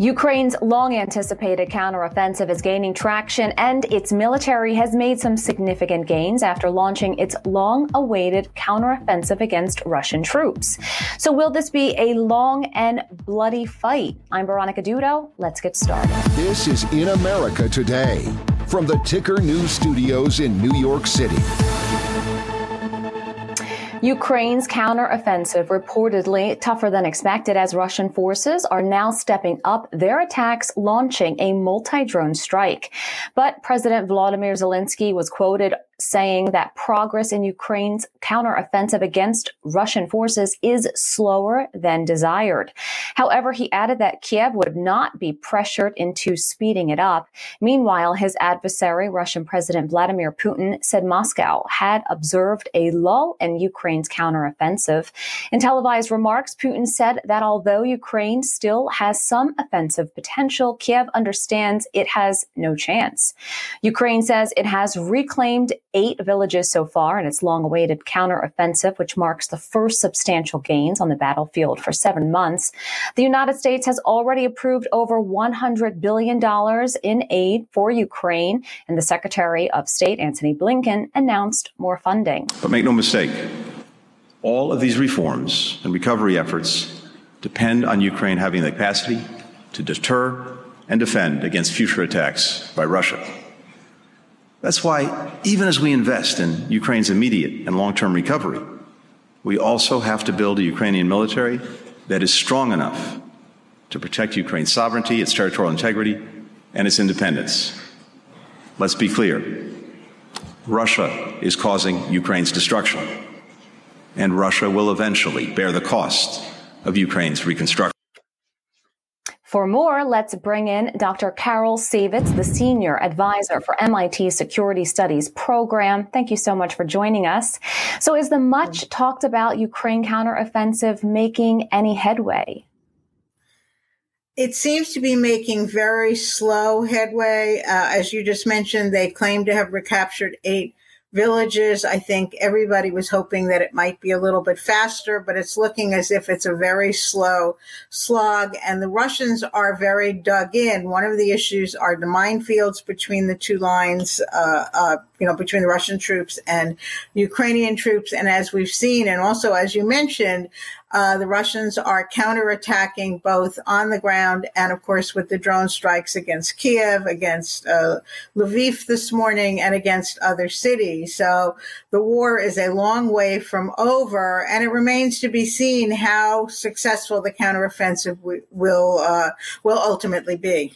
Ukraine's long anticipated counteroffensive is gaining traction, and its military has made some significant gains after launching its long awaited counteroffensive against Russian troops. So, will this be a long and bloody fight? I'm Veronica Dudo. Let's get started. This is In America Today from the Ticker News Studios in New York City. Ukraine's counteroffensive reportedly tougher than expected as Russian forces are now stepping up their attacks, launching a multi-drone strike. But President Vladimir Zelensky was quoted saying that progress in Ukraine's counteroffensive against Russian forces is slower than desired. However, he added that Kiev would not be pressured into speeding it up. Meanwhile, his adversary, Russian President Vladimir Putin, said Moscow had observed a lull in Ukraine's counteroffensive. In televised remarks, Putin said that although Ukraine still has some offensive potential, Kiev understands it has no chance. Ukraine says it has reclaimed eight villages so far in its long awaited counteroffensive, which marks the first substantial gains on the battlefield for seven months. The United States has already approved over $100 billion in aid for Ukraine, and the Secretary of State, Antony Blinken, announced more funding. But make no mistake, all of these reforms and recovery efforts depend on Ukraine having the capacity to deter and defend against future attacks by Russia. That's why, even as we invest in Ukraine's immediate and long term recovery, we also have to build a Ukrainian military that is strong enough to protect Ukraine's sovereignty, its territorial integrity, and its independence. Let's be clear Russia is causing Ukraine's destruction, and Russia will eventually bear the cost of Ukraine's reconstruction. For more, let's bring in Dr. Carol Saivetz, the Senior Advisor for MIT Security Studies Program. Thank you so much for joining us. So is the much talked about Ukraine counteroffensive making any headway? It seems to be making very slow headway. Uh, as you just mentioned, they claim to have recaptured eight villages. I think everybody was hoping that it might be a little bit faster, but it's looking as if it's a very slow slog. And the Russians are very dug in. One of the issues are the minefields between the two lines, uh, uh, you know, between the Russian troops and Ukrainian troops. And as we've seen, and also as you mentioned, uh, the Russians are counterattacking both on the ground and, of course, with the drone strikes against Kiev, against uh, Lviv this morning, and against other cities. So the war is a long way from over, and it remains to be seen how successful the counteroffensive w- will uh, will ultimately be.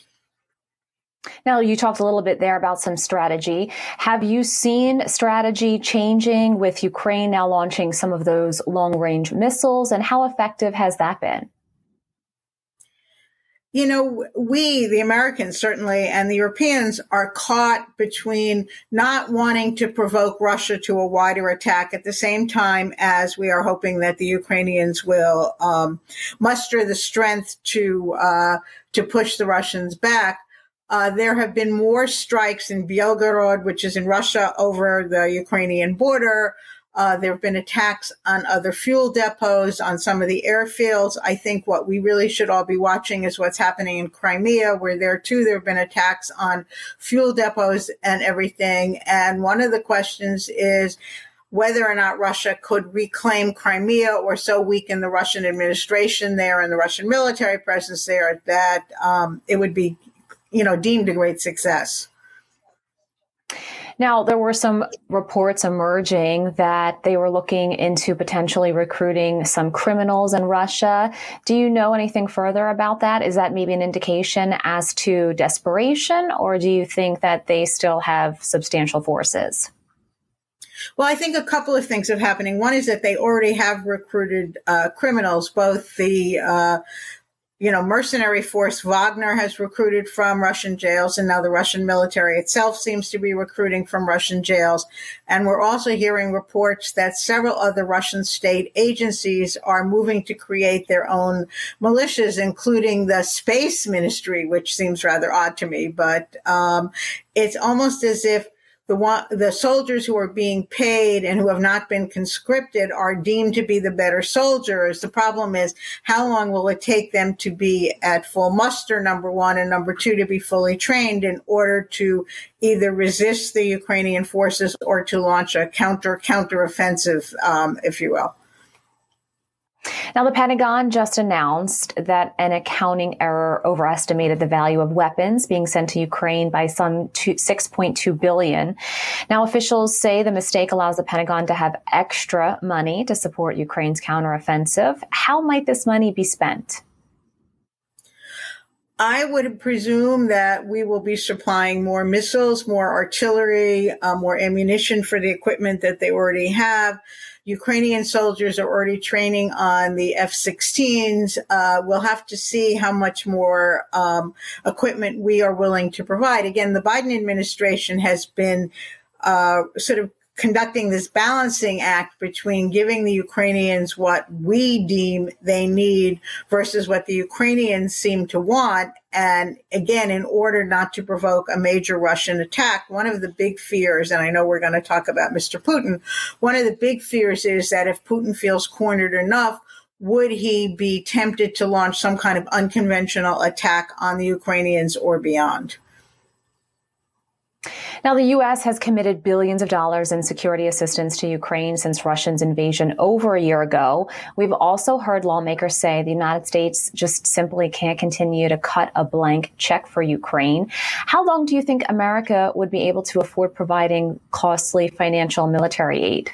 Now, you talked a little bit there about some strategy. Have you seen strategy changing with Ukraine now launching some of those long range missiles? And how effective has that been? You know, we, the Americans certainly, and the Europeans are caught between not wanting to provoke Russia to a wider attack at the same time as we are hoping that the Ukrainians will um, muster the strength to uh, to push the Russians back. Uh, there have been more strikes in Belgorod, which is in Russia, over the Ukrainian border. Uh, there have been attacks on other fuel depots, on some of the airfields. I think what we really should all be watching is what's happening in Crimea, where there too there have been attacks on fuel depots and everything. And one of the questions is whether or not Russia could reclaim Crimea or so weaken the Russian administration there and the Russian military presence there that um, it would be you know, deemed a great success. Now, there were some reports emerging that they were looking into potentially recruiting some criminals in Russia. Do you know anything further about that? Is that maybe an indication as to desperation, or do you think that they still have substantial forces? Well, I think a couple of things are happening. One is that they already have recruited uh, criminals, both the uh, you know, mercenary force Wagner has recruited from Russian jails, and now the Russian military itself seems to be recruiting from Russian jails. And we're also hearing reports that several other Russian state agencies are moving to create their own militias, including the space ministry, which seems rather odd to me. But um, it's almost as if the one, the soldiers who are being paid and who have not been conscripted are deemed to be the better soldiers. The problem is how long will it take them to be at full muster, number one, and number two, to be fully trained in order to either resist the Ukrainian forces or to launch a counter counteroffensive, um, if you will. Now, the Pentagon just announced that an accounting error overestimated the value of weapons being sent to Ukraine by some 6.2 billion. Now, officials say the mistake allows the Pentagon to have extra money to support Ukraine's counteroffensive. How might this money be spent? I would presume that we will be supplying more missiles, more artillery, uh, more ammunition for the equipment that they already have. Ukrainian soldiers are already training on the F-16s. Uh, we'll have to see how much more um, equipment we are willing to provide. Again, the Biden administration has been uh, sort of conducting this balancing act between giving the Ukrainians what we deem they need versus what the Ukrainians seem to want. And again, in order not to provoke a major Russian attack, one of the big fears, and I know we're going to talk about Mr. Putin, one of the big fears is that if Putin feels cornered enough, would he be tempted to launch some kind of unconventional attack on the Ukrainians or beyond? Now, the U.S. has committed billions of dollars in security assistance to Ukraine since Russia's invasion over a year ago. We've also heard lawmakers say the United States just simply can't continue to cut a blank check for Ukraine. How long do you think America would be able to afford providing costly financial military aid?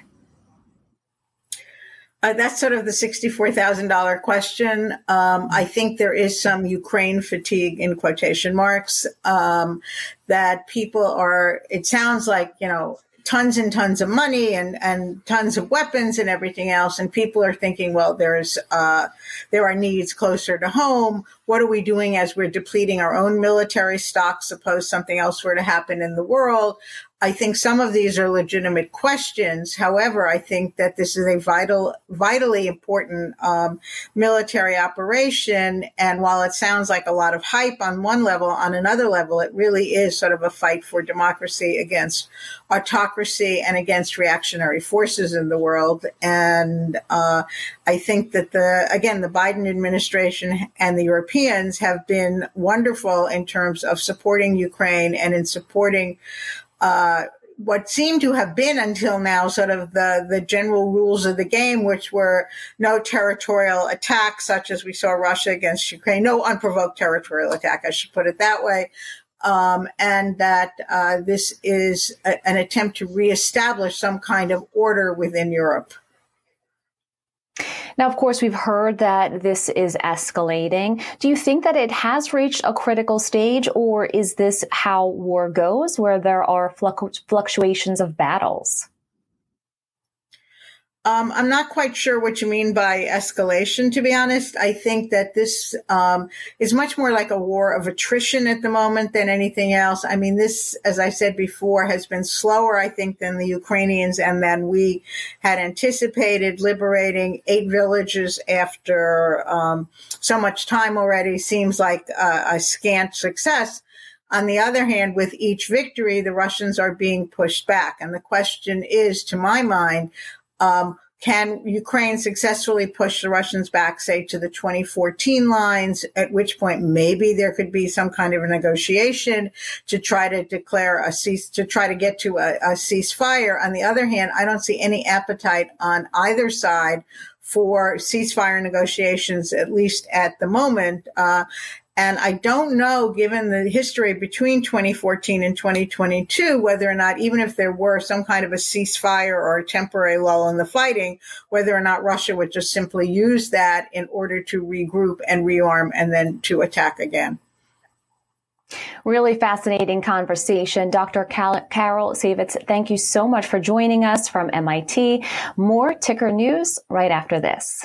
Uh, that's sort of the $64,000 question. Um, I think there is some Ukraine fatigue in quotation marks, um, that people are, it sounds like, you know, tons and tons of money and, and tons of weapons and everything else. And people are thinking, well, there's, uh, there are needs closer to home. What are we doing as we're depleting our own military stock? Suppose something else were to happen in the world. I think some of these are legitimate questions. However, I think that this is a vital, vitally important um, military operation. And while it sounds like a lot of hype on one level, on another level, it really is sort of a fight for democracy against autocracy and against reactionary forces in the world. And uh, I think that the again the Biden administration and the Europeans have been wonderful in terms of supporting Ukraine and in supporting uh, what seemed to have been until now sort of the, the general rules of the game, which were no territorial attack, such as we saw Russia against Ukraine, no unprovoked territorial attack, I should put it that way. Um, and that uh, this is a, an attempt to reestablish some kind of order within Europe. Now, of course, we've heard that this is escalating. Do you think that it has reached a critical stage, or is this how war goes, where there are fluctuations of battles? Um, I'm not quite sure what you mean by escalation, to be honest. I think that this um, is much more like a war of attrition at the moment than anything else. I mean, this, as I said before, has been slower, I think, than the Ukrainians and than we had anticipated. Liberating eight villages after um, so much time already seems like a, a scant success. On the other hand, with each victory, the Russians are being pushed back. And the question is, to my mind, um, can Ukraine successfully push the Russians back, say, to the 2014 lines, at which point maybe there could be some kind of a negotiation to try to declare a cease, to try to get to a, a ceasefire. On the other hand, I don't see any appetite on either side for ceasefire negotiations, at least at the moment. Uh, and I don't know, given the history between 2014 and 2022, whether or not, even if there were some kind of a ceasefire or a temporary lull in the fighting, whether or not Russia would just simply use that in order to regroup and rearm and then to attack again. Really fascinating conversation. Dr. Carol Saivetz, thank you so much for joining us from MIT. More ticker news right after this.